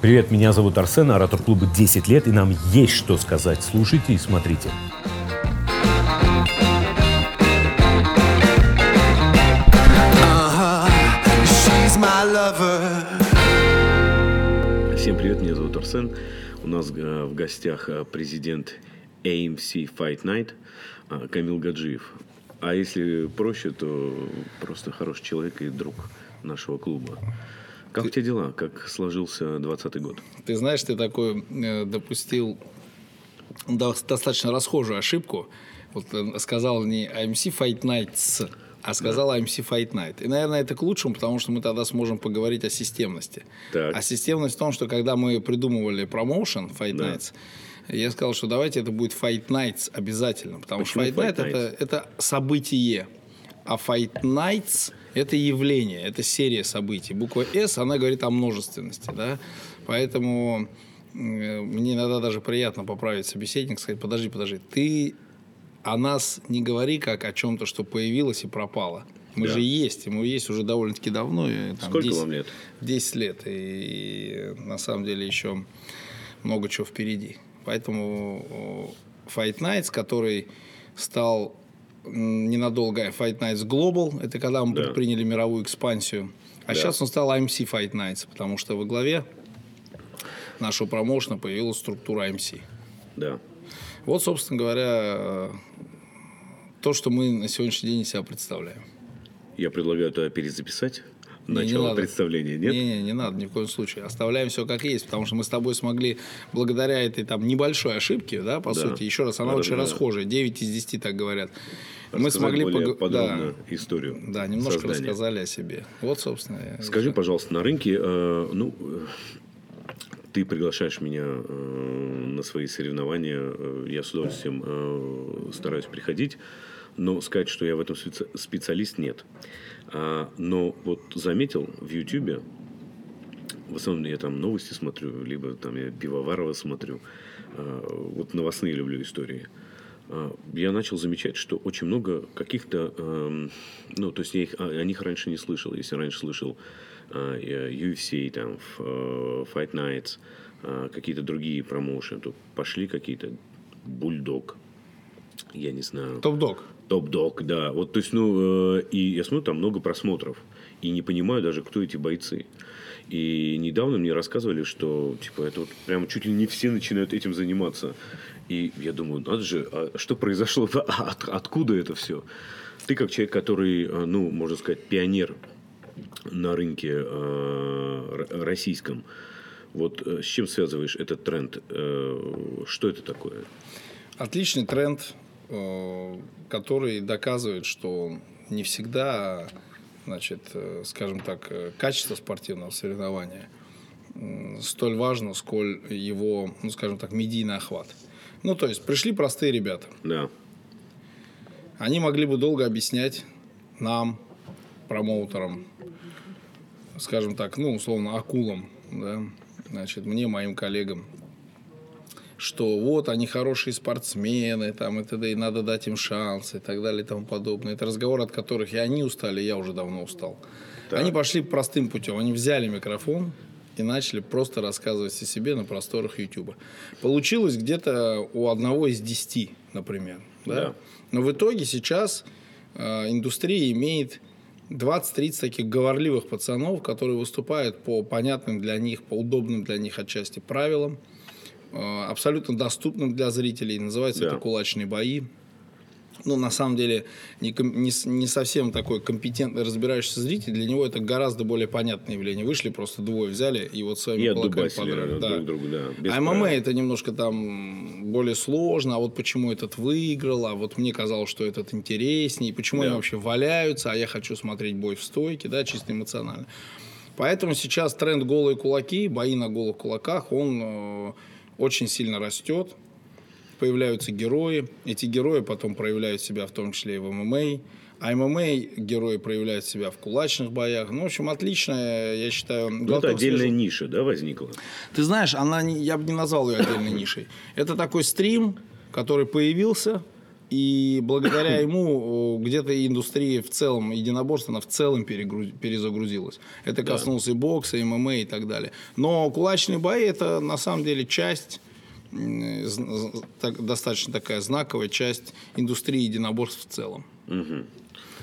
Привет, меня зовут Арсен, оратор клуба 10 лет, и нам есть что сказать. Слушайте и смотрите. Всем привет, меня зовут Арсен. У нас э, в гостях э, президент AMC Fight Night э, Камил Гаджиев. А если проще, то просто хороший человек и друг нашего клуба. Как у тебя дела? Как сложился 20 год? Ты знаешь, ты такой э, допустил до- достаточно расхожую ошибку. Вот э, сказал не AMC Fight Nights, а сказал AMC Fight Night. И, наверное, это к лучшему, потому что мы тогда сможем поговорить о системности. Так. А системность в том, что когда мы придумывали промоушен Fight Да. Nights, я сказал, что давайте это будет Fight Nights обязательно, потому Почему что Fight Fight Night это, это событие, а Fight Nights это явление, это серия событий. Буква S, она говорит о множественности, да, поэтому э, мне иногда даже приятно поправить собеседника, сказать, подожди, подожди, ты о нас не говори как о чем-то, что появилось и пропало. Мы Да. же есть, и мы есть уже довольно-таки давно. и, там, Сколько 10 вам лет? 10 лет, и на самом деле еще много чего впереди. Поэтому э, Fight Nights, который стал ненадолго Fight Nights Global, это когда мы Да. предприняли мировую экспансию, а Да. сейчас он стал AMC Fight Nights, потому что во главе нашего промоушена появилась структура AMC. Да. Вот, собственно говоря, э, то, что мы на сегодняшний день из себя представляем. Я предлагаю тогда перезаписать Не, не начало надо. представления, нет? Не, не, не надо ни в коем случае. Оставляем все как есть, потому что мы с тобой смогли, благодаря этой там небольшой ошибке, да, по Да. сути, еще раз, она Да, очень расхожая, 9 из 10 так говорят. мы Рассказать смогли более пог- подробно да, историю да, немножко создания. рассказали о себе. Вот, собственно. Скажи, всё. пожалуйста, на рынке, э, ну, ты приглашаешь меня э, на свои соревнования, э, я с удовольствием э, стараюсь приходить, но сказать, что я в этом специ- специалист, нет. А, но вот заметил в Ютьюбе, в основном я там новости смотрю, либо там я Пивоварова смотрю, э, вот новостные люблю истории. А, Я начал замечать, что очень много каких-то, эм, ну, то есть я их, о них раньше не слышал. Если раньше слышал а, UFC, там, Fight Nights, а, какие-то другие промоушены, то пошли какие-то Бульдог, я не знаю, Топ-дог. Топ-дог, да. Вот, то есть, ну, э, и я смотрю, там много просмотров. И не понимаю даже, кто эти бойцы. И недавно мне рассказывали, что, типа, это вот прям чуть ли не все начинают этим заниматься. И я думаю, надо же, а что произошло? А от- откуда это все? Ты как человек, который, э, ну, можно сказать, пионер на рынке э, российском, вот э, с чем связываешь этот тренд? Э, Что это такое? Отличный тренд, который доказывает, что не всегда, значит, э, скажем так, э, качество спортивного соревнования столь важно, сколь его, ну, скажем так, медийный охват. Ну, то есть, пришли простые ребята. Да, Они могли бы долго объяснять нам, промоутерам, скажем так, ну, условно, акулам, да, значит, мне, моим коллегам, что вот они хорошие спортсмены, там, и т.д., и надо дать им шанс, и так далее, и тому подобное. Это разговор, от которых и они устали, и я уже давно устал. Они пошли простым путем. Они взяли микрофон и начали просто рассказывать о себе на просторах Ютуба. Получилось где-то у одного из десяти, например. Да? Да. Но в итоге сейчас э, индустрия имеет 20-30 таких говорливых пацанов, которые выступают по понятным для них, по удобным для них отчасти правилам, абсолютно доступным для зрителей. Называется Да. это кулачные бои. Ну, на самом деле, не, не, не совсем такой компетентный разбирающийся зритель, для него это гораздо более понятное явление. Вышли, просто двое взяли и вот своими И кулаками подрали. друг другу, да, а ММА правил. это немножко там более сложно, а вот почему этот выиграл, а вот мне казалось, что этот интереснее, почему Да. они вообще валяются, а я хочу смотреть бой в стойке, да, чисто эмоционально. Поэтому сейчас тренд голые кулаки, бои на голых кулаках, он э, очень сильно растет. Появляются герои. Эти герои потом проявляют себя в том числе и в ММА. А ММА герои проявляют себя в кулачных боях. Ну, в общем, отличная, я считаю, Ну, это отдельная свежего- ниша, да, возникла? ты знаешь, она я бы не назвал ее отдельной нишей. Это такой стрим, который появился И благодаря ему где-то индустрия в целом, единоборство, она в целом перегруз- перезагрузилась. Это коснулось и бокса, и ММА и так далее. Но кулачные бои это на самом деле часть так- достаточно такая знаковая часть индустрии единоборств в целом.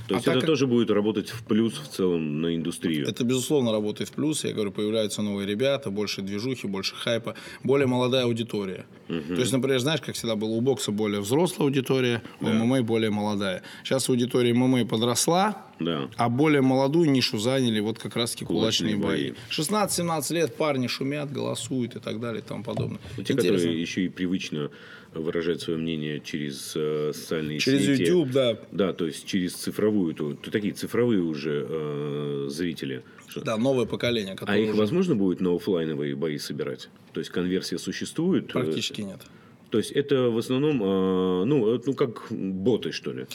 То есть А так это как- тоже будет работать в плюс в целом на индустрию. Это, безусловно, работает в плюс. Я говорю, появляются новые ребята, больше движухи, больше хайпа, более молодая аудитория. То есть, например, знаешь, как всегда было, у бокса более взрослая аудитория, у ММА более молодая. Сейчас аудитория ММА подросла, Да. а более молодую нишу заняли вот как раз-таки кулачные, Кулачные бои. бои. 16-17 лет парни шумят, голосуют и так далее и тому подобное. Те, Интересно. которые еще и привычно выражают свое мнение через э, социальные Через сети. YouTube, да. Да, то есть через цифровую, то, то такие цифровые уже э, зрители. Да, новое поколение, А их уже возможно будет на оффлайновые бои собирать? То есть конверсия существует? э, практически нет. То есть это в основном, э, ну, э, ну, как боты, что ли?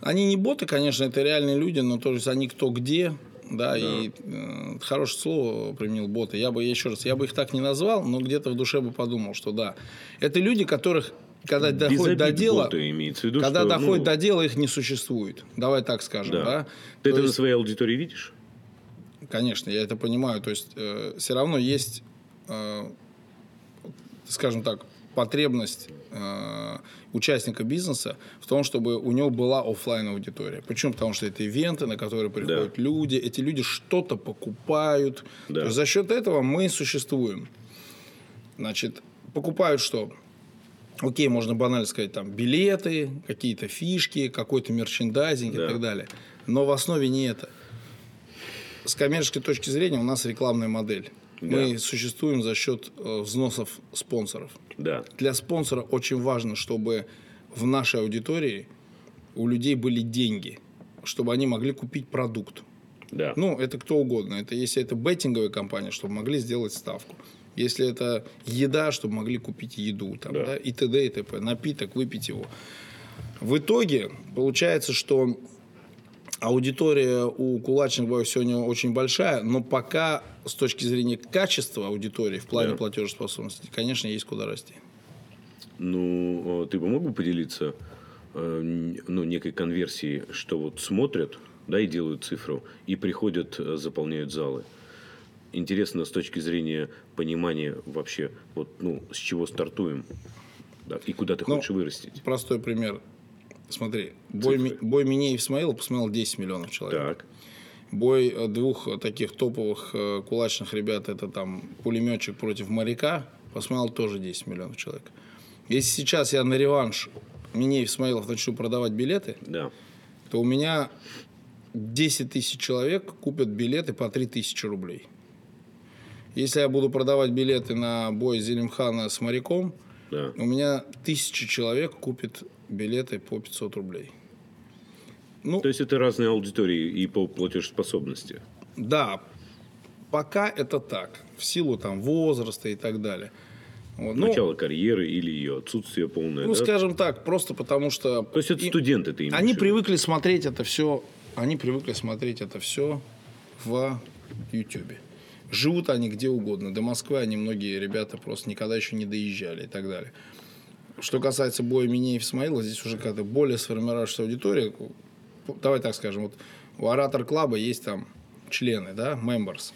Они не боты, конечно, это реальные люди, но то есть они кто где, да, и э, хорошее слово применил боты. Я бы еще раз, я бы их так не назвал, но где-то в душе бы подумал, что да, это люди, которых когда Без доходит до дела, имеется в виду, когда что, доходит ну, до дела, их не существует. Давай так скажем, да. да. Ты То это на есть- своей аудитории видишь? Конечно, я это понимаю. То есть все равно есть, э, скажем так, потребность э, участника бизнеса в том, чтобы у него была оффлайн аудитория. Почему? Потому что это ивенты, на которые приходят люди, эти люди что-то покупают. Да. За счет этого мы существуем. Значит, покупают что? Окей, можно банально сказать, там, билеты, какие-то фишки, какой-то мерчендайзинг Да. и так далее. Но в основе не это с коммерческой точки зрения у нас рекламная модель. Мы Да. существуем за счет э, взносов спонсоров. Да. Для спонсора очень важно, чтобы в нашей аудитории у людей были деньги, чтобы они могли купить продукт. Да. Ну, это кто угодно. Это если это беттинговая компания, чтобы могли сделать ставку. Если это еда, чтобы могли купить еду, там, Да. да. и т.д. и т.п. Напиток, выпить его. В итоге получается, что аудитория у кулачных боев сегодня очень большая, но пока с точки зрения качества аудитории в плане Да. платежеспособности, конечно, есть куда расти. Ну, э, ты бы мог бы поделиться э, ну, некой конверсией, что вот смотрят, да, и делают цифру, и приходят, э, заполняют залы. Интересно с точки зрения понимания вообще, вот, ну, с чего стартуем, да, и куда ты Ну, хочешь вырастить. Простой пример. Смотри, бой, Цифры. Бой Минеев Исмаилов посмотрел 10 миллионов человек. Так, Бой э, двух э, таких топовых э, кулачных ребят, это там пулеметчик против моряка, посмотрел тоже 10 миллионов человек. Если сейчас я на реванш Минеев Исмаилов начну продавать билеты, да, то у меня 10 тысяч человек купят билеты по 3 тысячи рублей. Если я буду продавать билеты на бой Зелимхана с моряком, да. у меня тысяча человек купит билеты по 500 рублей. Ну, То есть это разные аудитории и по платежеспособности. да, пока это так, в силу там возраста и так далее. Вот, ну, Начало карьеры или ее отсутствие полное. ну, да? скажем так, просто потому что... То есть это и- студенты ты Они привыкли смотреть это все, они привыкли смотреть это все в Ютубе. Живут они где угодно. До Москвы они многие ребята просто никогда еще не доезжали и так далее. Что касается боя Минеев Исмаила, здесь уже какая-то более сформировавшаяся аудитория. Давай так скажем, вот у Оратор Клаба есть там члены, да, members.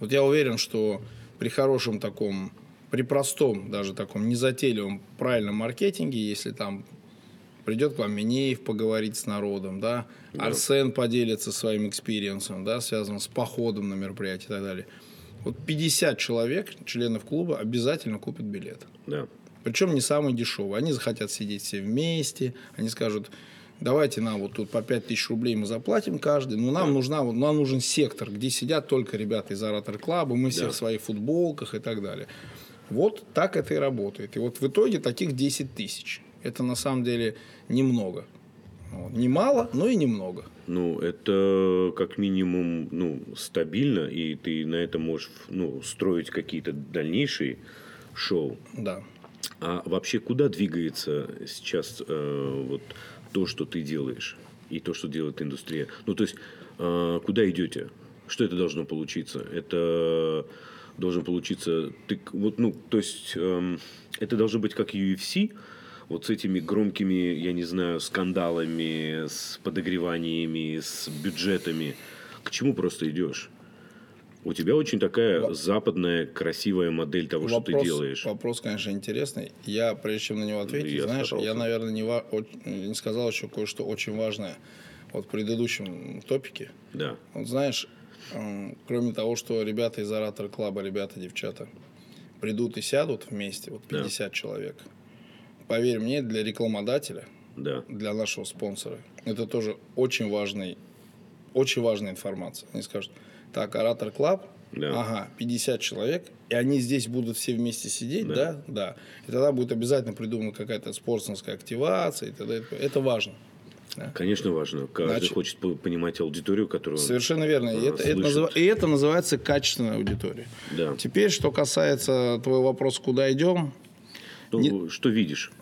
Вот я уверен, что при хорошем таком, при простом даже таком незатейливом правильном маркетинге, если там придет к вам Минеев поговорить с народом, да, Арсен поделится своим экспириенсом, да, связанным с походом на мероприятие и так далее. Вот 50 человек, членов клуба, обязательно купят билет. Да. Причем не самый дешевый. Они захотят сидеть все вместе. Они скажут, давайте нам вот тут по 5 тысяч рублей мы заплатим каждый. Но нам, нужна, вот, нам нужен сектор, где сидят только ребята из Оратор Клаба. Мы все Да. в своих футболках и так далее. Вот так это и работает. И вот в итоге таких 10 тысяч. Это на самом деле немного. Вот. Не мало, но и немного. Ну, это как минимум ну, стабильно, и ты на этом можешь ну, строить какие-то дальнейшие шоу. Да. А вообще куда двигается сейчас э, вот то, что ты делаешь, и то, что делает индустрия? Ну, то есть, э, куда идете? Что это должно получиться? Это должен получиться... Ты, вот, ну, то есть, эм, это должно быть как UFC, вот с этими громкими, я не знаю, скандалами, с подогреваниями, с бюджетами, к чему просто идешь? У тебя очень такая западная красивая модель того, что ты делаешь. Вопрос, конечно, интересный. Я, прежде чем на него ответить, Я знаешь, старался. я, наверное, не, ва- не сказал еще кое-что очень важное. Вот в предыдущем топике. Да. Вот знаешь, м, кроме того, что ребята из Оратор Клаба, ребята, девчата, придут и сядут вместе, вот Да. 50 человек, поверь мне, для рекламодателя, Да. для нашего спонсора, это тоже очень важный, очень важная информация. Они скажут, так, Оратор Клаб, Да. ага, 50 человек, и они здесь будут все вместе сидеть, Да. да, да. И тогда будет обязательно придумана какая-то спонсорская активация и т.д. Это важно. Конечно, важно. Каждый Значит- хочет по- понимать аудиторию, которую... он- Совершенно верно. И А, это, это называ- и это называется качественная аудитория. Да. Теперь, что касается твоего вопроса, куда идем, Ну, Что видишь?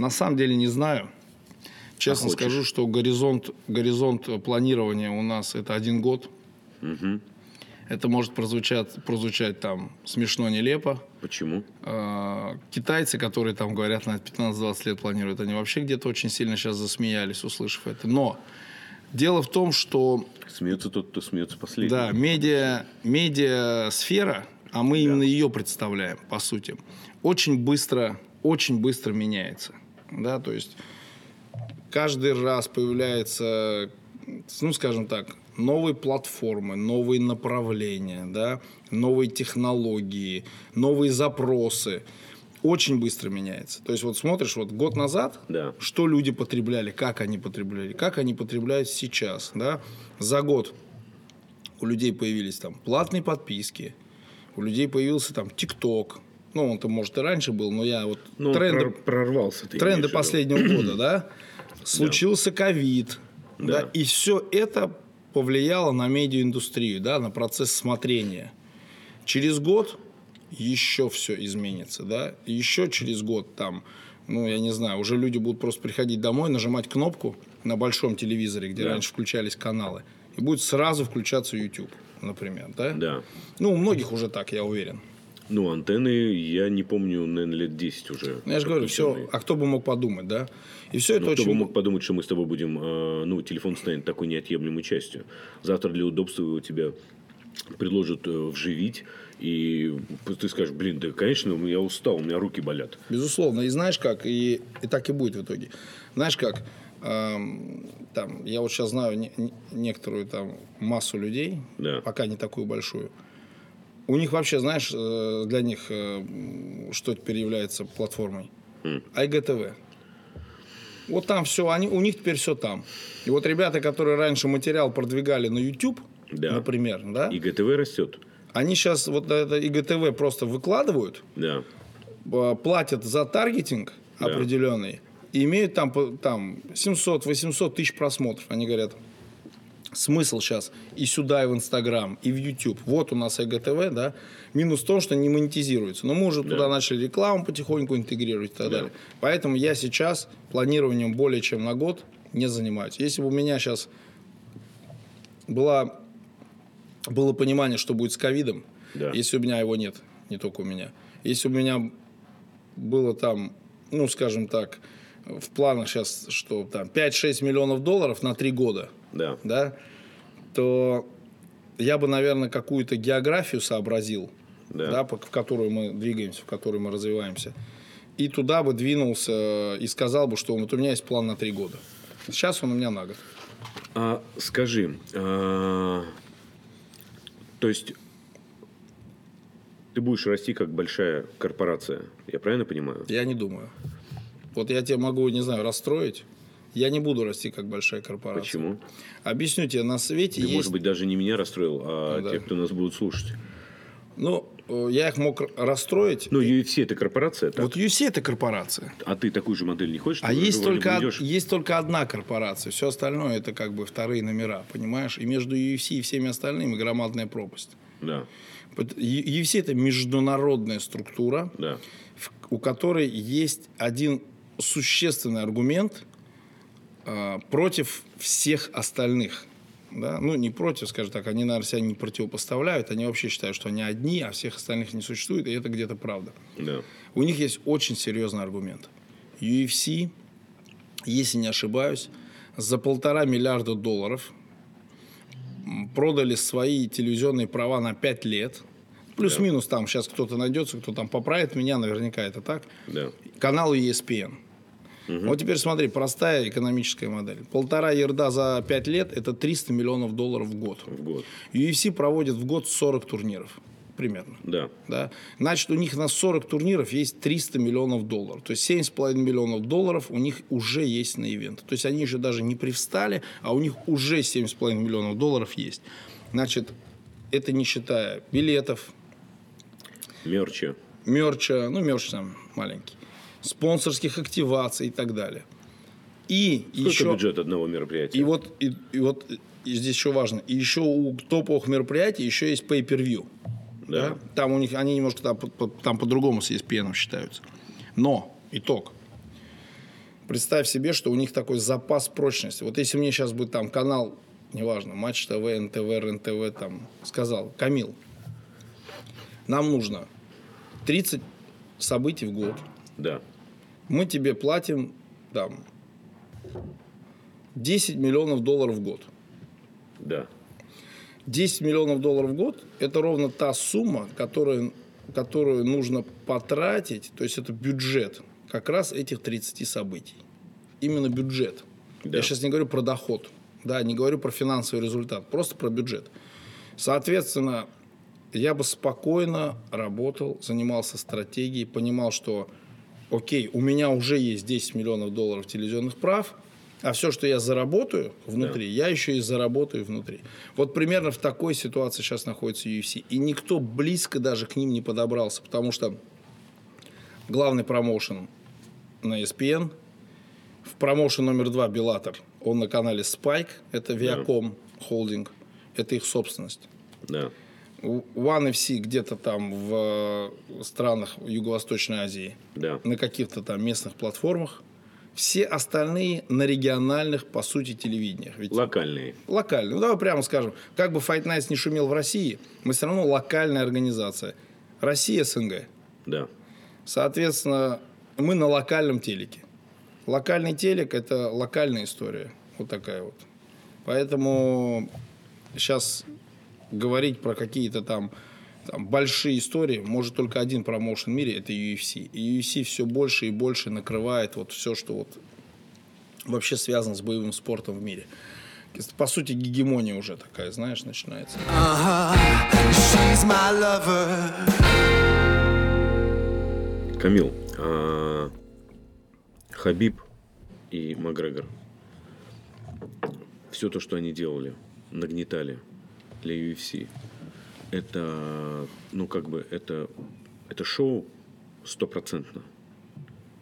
На самом деле не знаю. Честно А скажу, что горизонт, горизонт планирования у нас это один год. Мгм. Это может прозвучать, прозвучать там смешно, нелепо. Почему? А, Китайцы, которые там говорят, на 15-20 лет планируют, они вообще где-то очень сильно сейчас засмеялись, услышав это. Но дело в том, что Смеется тот, кто смеется последний. Да, медиа, медиа-сфера, а мы именно ее представляем, по сути, очень быстро, очень быстро меняется. Да, то есть каждый раз появляется, ну, скажем так, новые платформы, новые направления, да, новые технологии, новые запросы. Очень быстро меняется. То есть вот смотришь, вот год назад, Да. что люди потребляли, как они потребляли, как они потребляют сейчас, да, за год у людей появились там платные подписки, у людей появился там ТикТок, ну, он-то, может, и раньше был, но я вот Ну, тренды, прор- прорвался ты. тренды последнего года, да, случился ковид, да. Да. и все это повлияло на медиаиндустрию, да, на процесс смотрения. Через год еще все изменится, да, еще через год там, ну, я не знаю, уже люди будут просто приходить домой, нажимать кнопку на большом телевизоре, где Да. раньше включались каналы, и будет сразу включаться YouTube, например, да? Да. Ну, у многих уже так, я уверен. Ну, антенны, я не помню, наверное, лет 10 уже. Ну, я же говорю, все, а кто бы мог подумать, да? И все это Ну, кто очень... бы мог подумать, что мы с тобой будем, э, ну, телефон станет такой неотъемлемой частью. Завтра для удобства его тебя предложат э, вживить, и ты скажешь, блин, да, конечно, я устал, у меня руки болят. Безусловно. И знаешь как, и, и так и будет в итоге. Знаешь как, эм, там, я вот сейчас знаю не- не- некоторую там массу людей, Да. пока не такую большую. У них вообще, знаешь, э, для них э, что теперь является платформой? IGTV. Вот там все, они, у них теперь все там. И вот ребята, которые раньше материал продвигали на YouTube, Да. например, да, ГТВ растет. они сейчас вот это IGTV просто выкладывают, Да. э, платят за таргетинг Да. определенный и имеют там, там 700-800 тысяч просмотров. Они говорят, смысл сейчас и сюда, и в Инстаграм, и в YouTube. Вот у нас IGTV, да. Минус в том, что не монетизируется. Но мы уже туда начали рекламу потихоньку интегрировать и так Да. далее. Поэтому я сейчас планированием более чем на год не занимаюсь. Если бы у меня сейчас была, было понимание, что будет с ковидом, Да. если у меня его нет, не только у меня. Если у меня было там, ну, скажем так, в планах сейчас, что там 5-6 миллионов долларов на 3 года, Да. да, то я бы, наверное, какую-то географию сообразил, Да. да. в которую мы двигаемся, в которой мы развиваемся, и туда бы двинулся и сказал бы, что вот у меня есть план на 3 года. Сейчас он у меня на год. А скажи, а, то есть ты будешь расти как большая корпорация, я правильно понимаю? Я не думаю. Вот я тебе могу, не знаю, расстроить. Я не буду расти как большая корпорация. Почему? Объясню тебе, на свете Ты, есть... может быть, даже не меня расстроил, а Ну да. тех, кто нас будут слушать. Ну, э, я их мог расстроить. Ну, UFC это корпорация, так? Вот UFC это корпорация. а ты такую же модель не хочешь? А есть только, идешь- есть только одна корпорация. Все остальное это как бы вторые номера, понимаешь? И между UFC и всеми остальными громадная пропасть. Да, UFC это международная структура, да, в- у которой есть один существенный аргумент против всех остальных. Да? Ну, не против, скажем так, они, наверное, себя не противопоставляют, они вообще считают, что они одни, а всех остальных не существует, и это где-то правда. да. У них есть очень серьезный аргумент. UFC, если не ошибаюсь, за полтора миллиарда долларов продали свои телевизионные права на 5 лет. Плюс-минус там сейчас кто-то найдется, кто там поправит меня, наверняка это так. Да. Каналу ESPN. Вот теперь смотри, простая экономическая модель. Полтора ерда за 5 лет – это 300 миллионов долларов в год. В год. UFC проводит в год 40 турниров примерно. Да. Да? Значит, у них на 40 турниров есть 300 миллионов долларов. То есть 7,5 миллионов долларов у них уже есть на ивенты. То есть они же даже не привстали, а у них уже 7,5 миллионов долларов есть. Значит, это не считая билетов, Мерча. мерча, ну, мерч там маленький, спонсорских активаций и так далее. И Сколько еще... бюджет одного мероприятия? И вот, и, и вот и здесь еще важно. И еще у топовых мероприятий еще есть pay-per-view. Да. Там у них, они немножко там, по- по- там по-другому с ESPN считаются. Но, итог. Представь себе, что у них такой запас прочности. Вот если мне сейчас будет там канал, неважно, Матч ТВ, НТВ, РНТВ, там, сказал, Камил, нам нужно 30 событий в год. Да. Мы тебе платим там 10 миллионов долларов в год. Да. 10 миллионов долларов в год – это ровно та сумма, которую, которую нужно потратить, то есть это бюджет как раз этих 30 событий. Именно бюджет. Да. Я сейчас не говорю про доход, да, не говорю про финансовый результат, просто про бюджет. Соответственно, я бы спокойно работал, занимался стратегией, понимал, что, окей, у меня уже есть 10 миллионов долларов телевизионных прав, а все, что я заработаю внутри, я еще и заработаю внутри. Вот примерно в такой ситуации сейчас находится UFC. И никто близко даже к ним не подобрался, потому что главный промоушен на ESPN, в промоушен номер два Беллатор, он на канале Spike, это Viacom холдинг, это их собственность. Да. One FC где-то там в э, странах Юго-Восточной Азии, Да. на каких-то там местных платформах. Все остальные на региональных, по сути, телевидениях. Ведь Локальные. локально. Ну, давай прямо скажем, как бы Fight Nights не шумел в России, мы все равно локальная организация. Россия, СНГ. Да. Соответственно, мы на локальном телеке. Локальный телек – это локальная история. Вот такая вот. Поэтому сейчас говорить про какие-то там, там большие истории может только один промоушен в мире – это UFC. И UFC все больше и больше накрывает вот все, что вот вообще связано с боевым спортом в мире. По сути, гегемония уже такая, знаешь, начинается. Uh-huh. Камил, а, Хабиб и Макгрегор, все то, что они делали, нагнетали для UFC, это, ну, как бы, это, это шоу стопроцентно.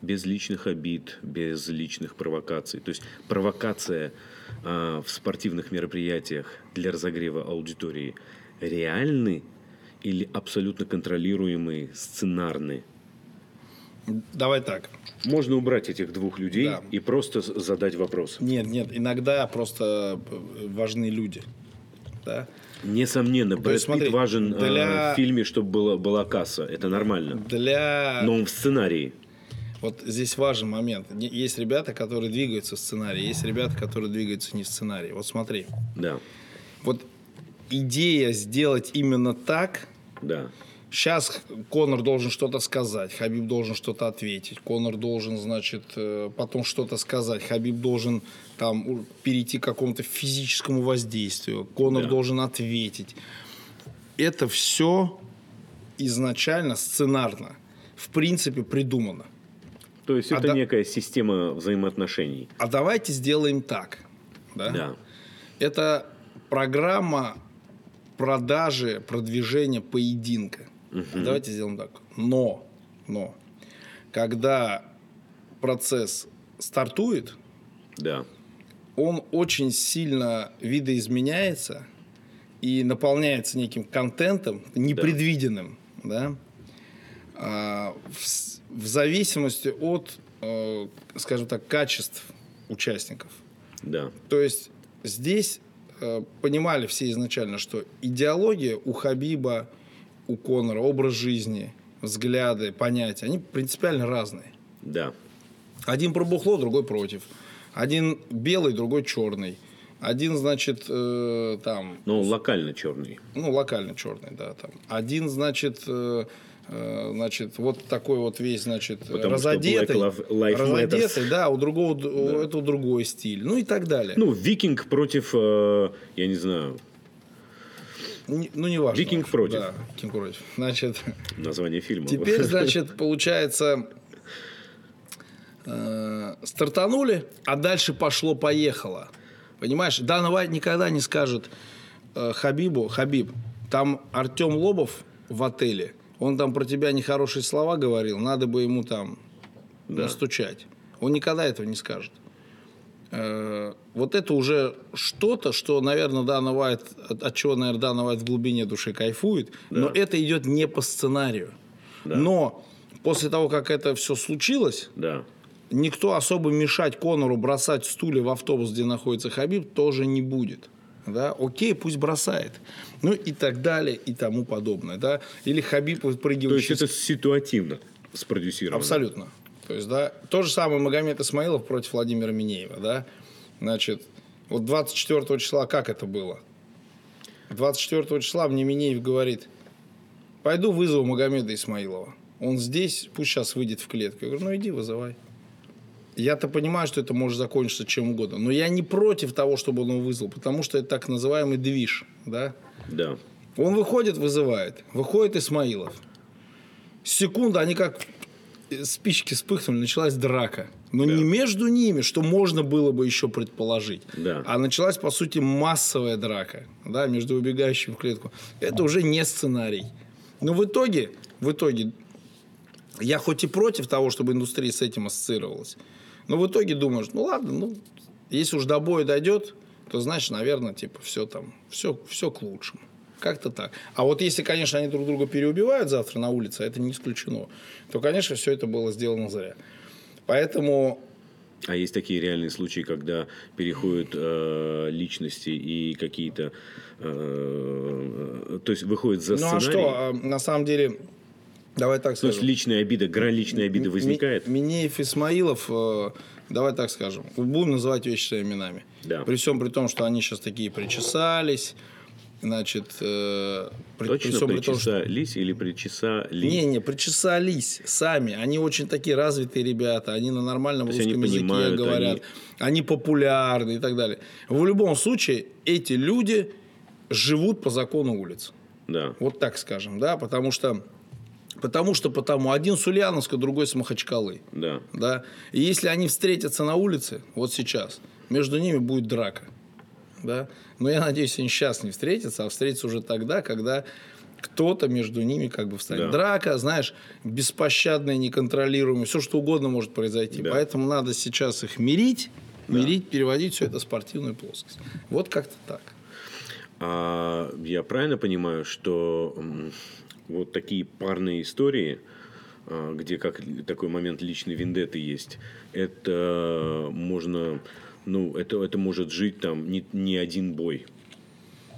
Без личных обид, без личных провокаций. То есть провокация а, в спортивных мероприятиях для разогрева аудитории реальны или абсолютно контролируемые, сценарные? Давай так. Можно убрать этих двух людей Да. и просто задать вопрос. Нет, нет, иногда просто э, важны люди. Да? Несомненно, Брэд есть, смотри, Питт важен э, для- в фильме, чтобы была, была касса. Это нормально. Для... Но он в сценарии. Вот здесь важный момент. Есть ребята, которые двигаются в сценарии, есть ребята, которые двигаются не в сценарии. Вот смотри. Да, Вот идея сделать именно так. да, Сейчас Конор должен что-то сказать, Хабиб должен что-то ответить, Конор должен, значит, э, потом что-то сказать, Хабиб должен там перейти к какому-то физическому воздействию, Конор Да. должен ответить. Это все изначально сценарно, в принципе, придумано. То есть А это да- некая система взаимоотношений. А давайте сделаем так. Да? Да, Это программа продажи, продвижения поединка. Давайте сделаем так. Но, но, когда процесс стартует, да, он очень сильно видоизменяется и наполняется неким контентом непредвиденным, да, А, в, в зависимости от, э, скажем так, качеств участников. да, То есть здесь э, понимали все изначально, что идеология у Хабиба, у Конора, образ жизни, взгляды, понятия, они принципиально разные. да, Один про бухло, другой против. Один белый, другой черный. Один, значит, э, там, Ну, локально черный. ну, локально черный, да, там. Один, значит, э, э, значит, вот такой вот весь, значит, Потому разодетый. Разодетый, да, у другого, у этого другой стиль. Ну и так далее. Ну, викинг против, э, я не знаю, Не- ну, не важно. Викинг против. Да, Викинг против. Значит, название фильма. Теперь, значит, получается, э, стартанули, а дальше пошло-поехало. Понимаешь, Дана Вайт никогда не скажет э, Хабибу, Хабиб, там Артем Лобов в отеле, он там про тебя нехорошие слова говорил, надо бы ему там настучать. Он никогда этого не скажет. Э, вот это уже что-то, что, наверное, Дана Вайт, от, от чего, наверное, Дана Вайт в глубине души кайфует, но это идет не по сценарию. Но после того, как это все случилось, Да. Никто особо мешать Конору бросать стулья в автобус, где находится Хабиб, тоже не будет. Да? Окей, пусть бросает. Ну и так далее, и тому подобное. Да? Или Хабиб То выпрыгивает есть это ситуативно спродюсировано. Абсолютно. То есть, да, то же самое Магомед Исмаилов против Владимира Минеева, да. Значит, вот 24 числа как это было? 24 числа мне Минеев говорит, пойду вызову Магомеда Исмаилова. Он здесь, пусть сейчас выйдет в клетку. Я говорю, ну иди, вызывай. Я-то понимаю, что это может закончиться чем угодно. Но я не против того, чтобы он его вызвал, потому что это так называемый движ, да. Да. Он выходит, вызывает. Выходит Исмаилов. Секунда, они как спички вспыхнули, началась драка. Но Да. не между ними, что можно было бы еще предположить. Да. А началась, по сути, массовая драка да, между убегающим в клетку. Это уже не сценарий. Но в итоге, в итоге, я хоть и против того, чтобы индустрия с этим ассоциировалась, но в итоге думаешь, ну ладно, ну, если уж до боя дойдет, то значит, наверное, типа, все там, все, все к лучшему. Как-то так. А вот если, конечно, они друг друга переубивают завтра на улице, а это не исключено, то, конечно, все это было сделано зря. Поэтому А есть такие реальные случаи, когда переходят э, личности и какие-то... э, то есть выходит за Ну а сценарий. что, а, на самом деле, давай так То есть скажем. личная обида, грань личной обиды возникает. Минеев Исмаилов, э, давай так скажем, будем называть вещи своими именами. Да. При всем при том, что они сейчас такие причесались, значит, э, при, при Точно всем при том, что... причесались или причесали? Не-не, причесались сами. Они очень такие развитые ребята. Они на нормальном То русском они языке понимают, говорят. Они... популярны и так далее. В любом случае, эти люди живут по закону улиц. Да. Вот так скажем, да, потому что Потому что потому один с Ульяновска, другой с Махачкалы. Да. Да? И если они встретятся на улице, вот сейчас, между ними будет драка. Да? Но я надеюсь, они сейчас не встретятся, а встретятся уже тогда, когда кто-то между ними как бы встанет. Да. Драка, знаешь, беспощадная, неконтролируемая, все что угодно может произойти. Да. Поэтому надо сейчас их мирить, мирить, переводить все это в спортивную плоскость. Вот как-то так. А я правильно понимаю, что вот такие парные истории, а, где как такой момент личной вендетты есть, это можно, ну, это, это может жить там не, не один бой.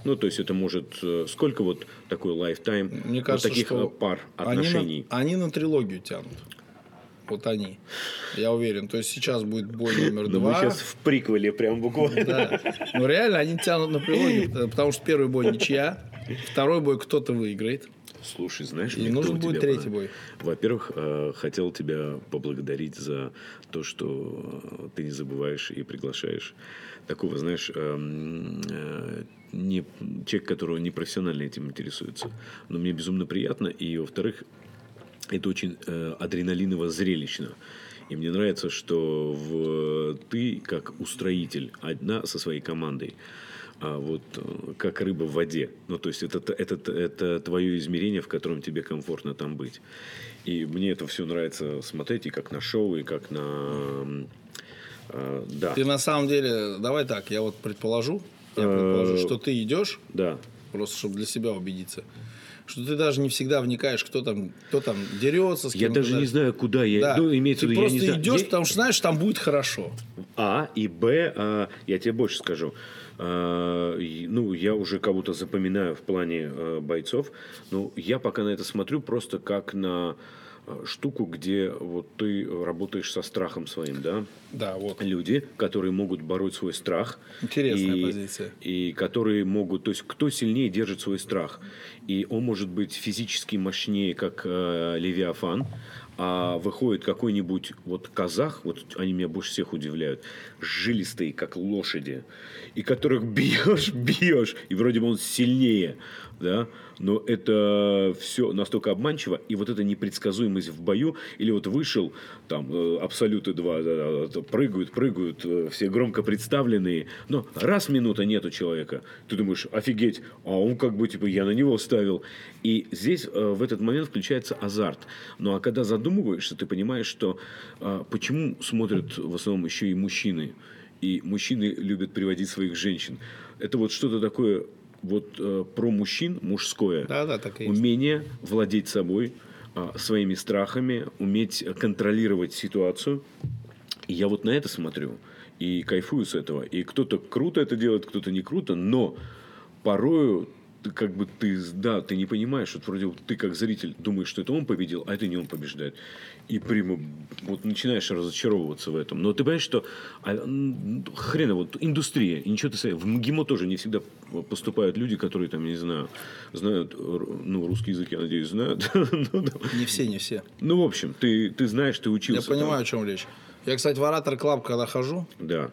Ну, то есть это может... э, Сколько вот такой лайфтайм Мне вот кажется, таких что э, пар они на- отношений? Они на, трилогию тянут. Вот они. Я уверен. То есть сейчас будет бой номер Ну, мы два. сейчас в приквеле прям буквально. Да. Но реально они тянут на трилогию, потому что первый бой ничья, второй бой кто-то выиграет. Слушай, знаешь, И мне нужен будет третий бой. Во-первых, э, хотел тебя поблагодарить за то, что э, ты не забываешь и приглашаешь такого, знаешь, э, не, человек, которого не профессионально этим интересуется. Но мне безумно приятно. И, во-вторых, это очень адреналиново зрелищно. И мне нравится, что в, ты, как устроитель, одна со своей командой, а вот э, как рыба в воде. Ну, то есть, это, это, это твое измерение, в котором тебе комфортно там быть. И мне это все нравится смотреть и как на шоу, и как на... э, да, Ты на самом деле, давай так, я вот предположу, я предположу, что ты идешь, да. просто чтобы для себя убедиться, что ты даже не всегда вникаешь, кто там, кто там дерется, с Я кем даже не знаю, куда я Да. иду. Имеется ты в виду, я просто не знаю. идешь, Я- потому что знаешь, там будет хорошо. А и Б, а, я тебе больше скажу. А, ну, я уже кого-то запоминаю в плане э, бойцов. Ну, я пока на это смотрю просто как на э, штуку, где вот ты работаешь со страхом своим, да? Да, вот. Люди, которые могут бороть свой страх. Интересная и, позиция. И которые могут, то есть кто сильнее держит свой страх. И он может быть физически мощнее, как э, Левиафан, а выходит какой-нибудь вот казах, вот они меня больше всех удивляют, жилистые, как лошади, и которых бьешь, бьешь, и вроде бы он сильнее, да, но это все настолько обманчиво, и вот эта непредсказуемость в бою, или вот вышел, там, э, абсолюты два, да, да, прыгают, прыгают, э, все громко представленные, но раз минута нету человека, ты думаешь, офигеть, а он как бы, типа, я на него ставил, и здесь э, в этот момент включается азарт, ну, а когда задумываешься, ты понимаешь, что э, почему смотрят в основном еще и мужчины, и мужчины любят приводить своих женщин. Это вот что-то такое вот э, про мужчин мужское. Да, да, так и есть. Умение владеть собой, а, своими страхами, уметь контролировать ситуацию. И я вот на это смотрю и кайфую с этого. И кто-то круто это делает, кто-то не круто, но порою как бы ты, да, ты не понимаешь, вот вроде ты как зритель думаешь, что это он победил, а это не он побеждает. И прямо вот начинаешь разочаровываться в этом. Но ты понимаешь, что а, хрена, вот индустрия, и ничего ты В МГИМО тоже не всегда поступают люди, которые там, я не знаю, знают, ну, русский язык, я надеюсь, знают. Ну, да. Не все, не все. Ну, в общем, ты, ты знаешь, ты Я учился. там. понимаю, о чем речь. Я, кстати, в Оратор Club, когда хожу, Да.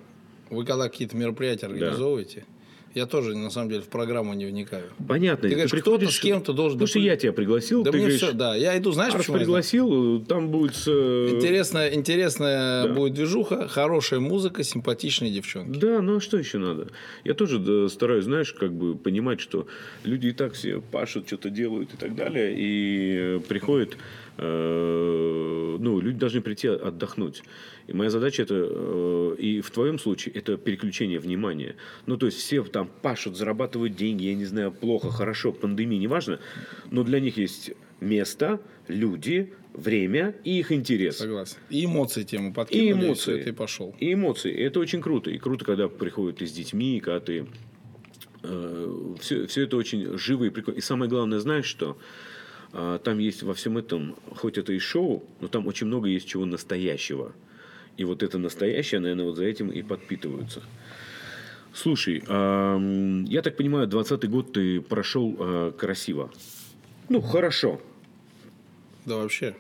вы когда какие-то мероприятия организовываете, я тоже, на самом деле, в программу не вникаю. Понятно. Ты говоришь, кто-то с кем-то должен... Потому что я тебя пригласил, Да ты мне говоришь, все, да. Я иду, знаешь, раз почему пригласил, там будет... э, Интересная, интересная Да. будет движуха, хорошая музыка, симпатичные девчонки. Да, ну а что еще надо? Я тоже да, стараюсь, знаешь, как бы понимать, что люди и так все пашут, что-то делают и так далее, и э, приходит, ну, люди должны прийти отдохнуть. И моя задача это, э, и в твоем случае, это переключение внимания. Ну, то есть все там пашут, зарабатывают деньги, я не знаю, плохо, хорошо, пандемия, неважно, но для них есть место, люди, время и их интерес. Согласен. И эмоции тему И подкинули, и эмоции. всё, ты пошел. И эмоции. И это очень круто. И круто, когда приходят и с детьми, и когда ты... все, все это очень живо и прикольно. И самое главное, знаешь что? Там есть во всем этом, хоть это и шоу, но там очень много есть чего настоящего. И вот это настоящее, наверное, вот за этим и подпитываются. Слушай, я так понимаю, 20 год ты прошел а, красиво. Ну, хорошо. Да вообще.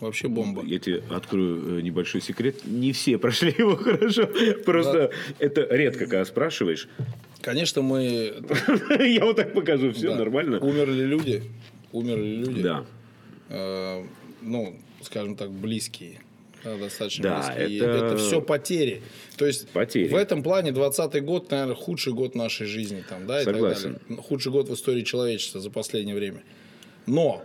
Вообще бомба. Я тебе открою э, небольшой секрет. Не все прошли его хорошо. Просто это редко, когда спрашиваешь. Конечно, мы... Я вот так покажу. Все да, нормально. Умерли люди. Умерли люди. Да. Э, ну, скажем так, близкие. Да, достаточно Да, близкие. это- это все потери. То есть Потери. в этом плане 20 год, наверное, худший год нашей жизни. Там, да, и так Согласен. далее. Худший год в истории человечества за последнее время. Но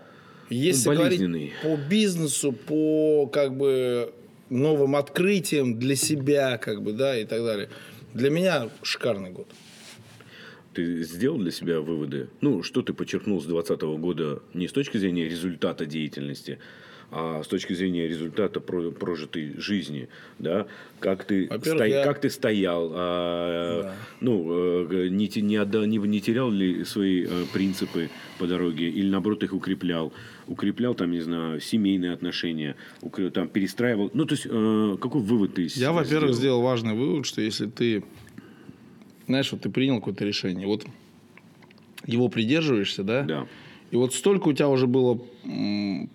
если говорить по бизнесу, по как бы новым открытиям для себя, как бы, да, и так далее. Для меня шикарный год. Ты сделал для себя выводы? Ну, что ты подчеркнул с 2020 года не с точки зрения результата деятельности, а с точки зрения результата про- прожитой жизни, да? Как ты, сто- я- как ты стоял, а, Да. ну, э, не, не, отда- не, не терял ли свои э, принципы по дороге, или наоборот их укреплял? Укреплял, там, не знаю, семейные отношения, укре- там, перестраивал. Ну, то есть, э, какой вывод ты Я, во-первых, сделал важный вывод, что если ты, знаешь, вот ты принял какое-то решение, вот его придерживаешься, да? Да. И вот столько у тебя уже было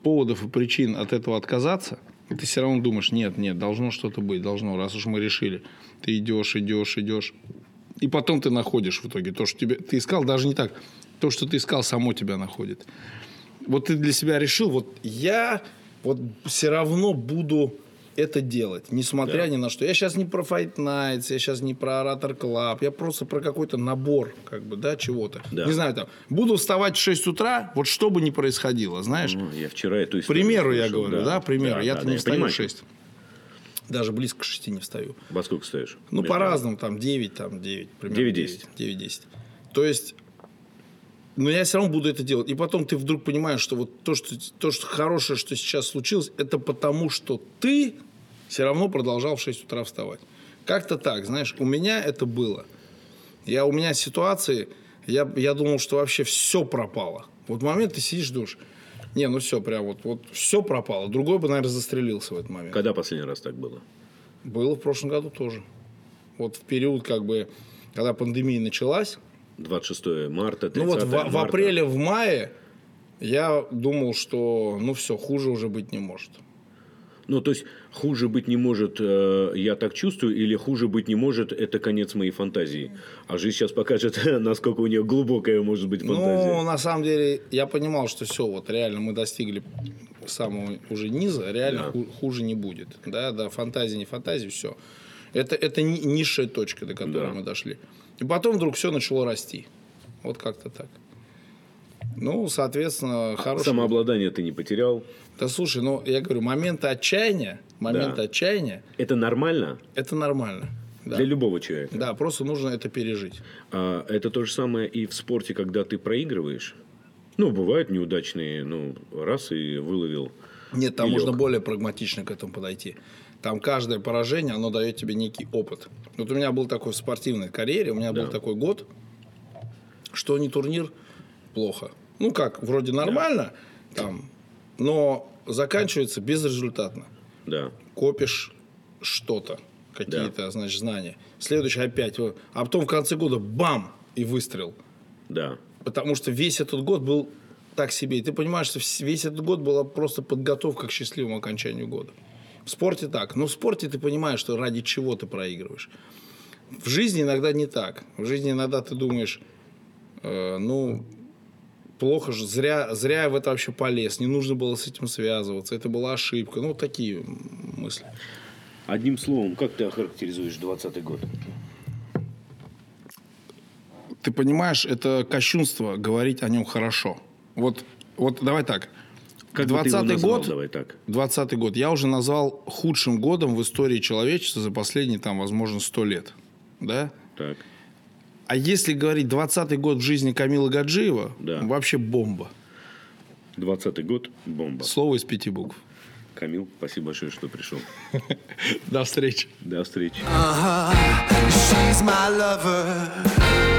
поводов и причин от этого отказаться, и ты все равно думаешь, нет, нет, должно что-то быть, должно, раз уж мы решили. Ты идешь, идешь, идешь. И потом ты находишь в итоге то, что тебе ты искал, даже не так. То, что ты искал, само тебя находит. Вот ты для себя решил, вот я вот все равно буду это делать, несмотря Да. ни на что. Я сейчас не про Fight Nights, я сейчас не про Оратор Club, я просто про какой-то набор, как бы, да, чего-то. Да. Не знаю, там, буду вставать в 6 утра, вот что бы ни происходило, знаешь. Ну, я вчера эту историю примеру, я говорю, да, к примеру. Да, Я-то да, не я встаю понимаю. в 6. Даже близко к 6 не встаю. Во сколько стоишь? Ну, по-разному, там 9, там 9. примерно 9-10. 9-10. То есть, но я все равно буду это делать. И потом ты вдруг понимаешь, что вот то, что, то, что хорошее, что сейчас случилось, это потому, что ты все равно продолжал в 6 утра вставать. Как-то так, знаешь, у меня это было. Я, у меня ситуации, я, я думал, что вообще все пропало. Вот в момент ты сидишь, думаешь, Не, ну все, прям вот, вот все пропало. Другой бы, наверное, застрелился в этот момент. Когда последний раз так было? Было в прошлом году тоже. Вот в период, как бы, когда пандемия началась, 26 марта, 30 ну вот в, в марта. апреле, в мае я думал, что ну все, хуже уже быть не может. Ну, то есть, хуже быть не может, э, я так чувствую, или хуже быть не может, это конец моей фантазии. А жизнь сейчас покажет, насколько у нее глубокая может быть фантазия. Ну, на самом деле, я понимал, что все, вот реально мы достигли самого уже низа, реально Да. ху- хуже не будет. Да, да, фантазия, не фантазия, все. Это, это ни- низшая точка, до которой Да. мы дошли. И потом вдруг все начало расти. Вот как-то так. Ну, соответственно, хороший... Самообладание ты не потерял. Да слушай, ну, я говорю, моменты отчаяния, моменты Да. отчаяния, Это нормально это нормально. Да. для любого человека. Да, просто нужно это пережить. А это то же самое и в спорте, когда ты проигрываешь. Ну, бывают неудачные, ну, раз и выловил. Нет, там И можно более прагматично к этому подойти. Там каждое поражение, оно дает тебе некий опыт. Вот у меня был такой в спортивной карьере, у меня был Да. такой год, что не турнир, плохо. Ну как, вроде нормально, там, но заканчивается безрезультатно. Да. Копишь что-то, какие-то, значит, знания. Следующий опять. А потом в конце года бам! И выстрел. Да. Потому что весь этот год был так себе. И ты понимаешь, что весь этот год была просто подготовка к счастливому окончанию года. В спорте так. Но в спорте ты понимаешь, что ради чего ты проигрываешь. В жизни иногда не так. В жизни иногда ты думаешь, э, ну, плохо же, зря, зря я в это вообще полез, не нужно было с этим связываться, это была ошибка. Ну, вот такие мысли. Одним словом, как ты охарактеризуешь 20 год? ты понимаешь, это кощунство говорить о нем хорошо. Вот, вот давай так. Как бы ты его 20 назвал, год, давай так. 20 год я уже назвал худшим годом в истории человечества за последние, там, возможно, 100 лет. Да? Так. А если говорить 20-й год в жизни Камила Гаджиева, Да. вообще бомба. 20 год – бомба. Слово из пяти букв. Камил, спасибо большое, что пришел. До встречи. До встречи. Uh-huh. She's my lover.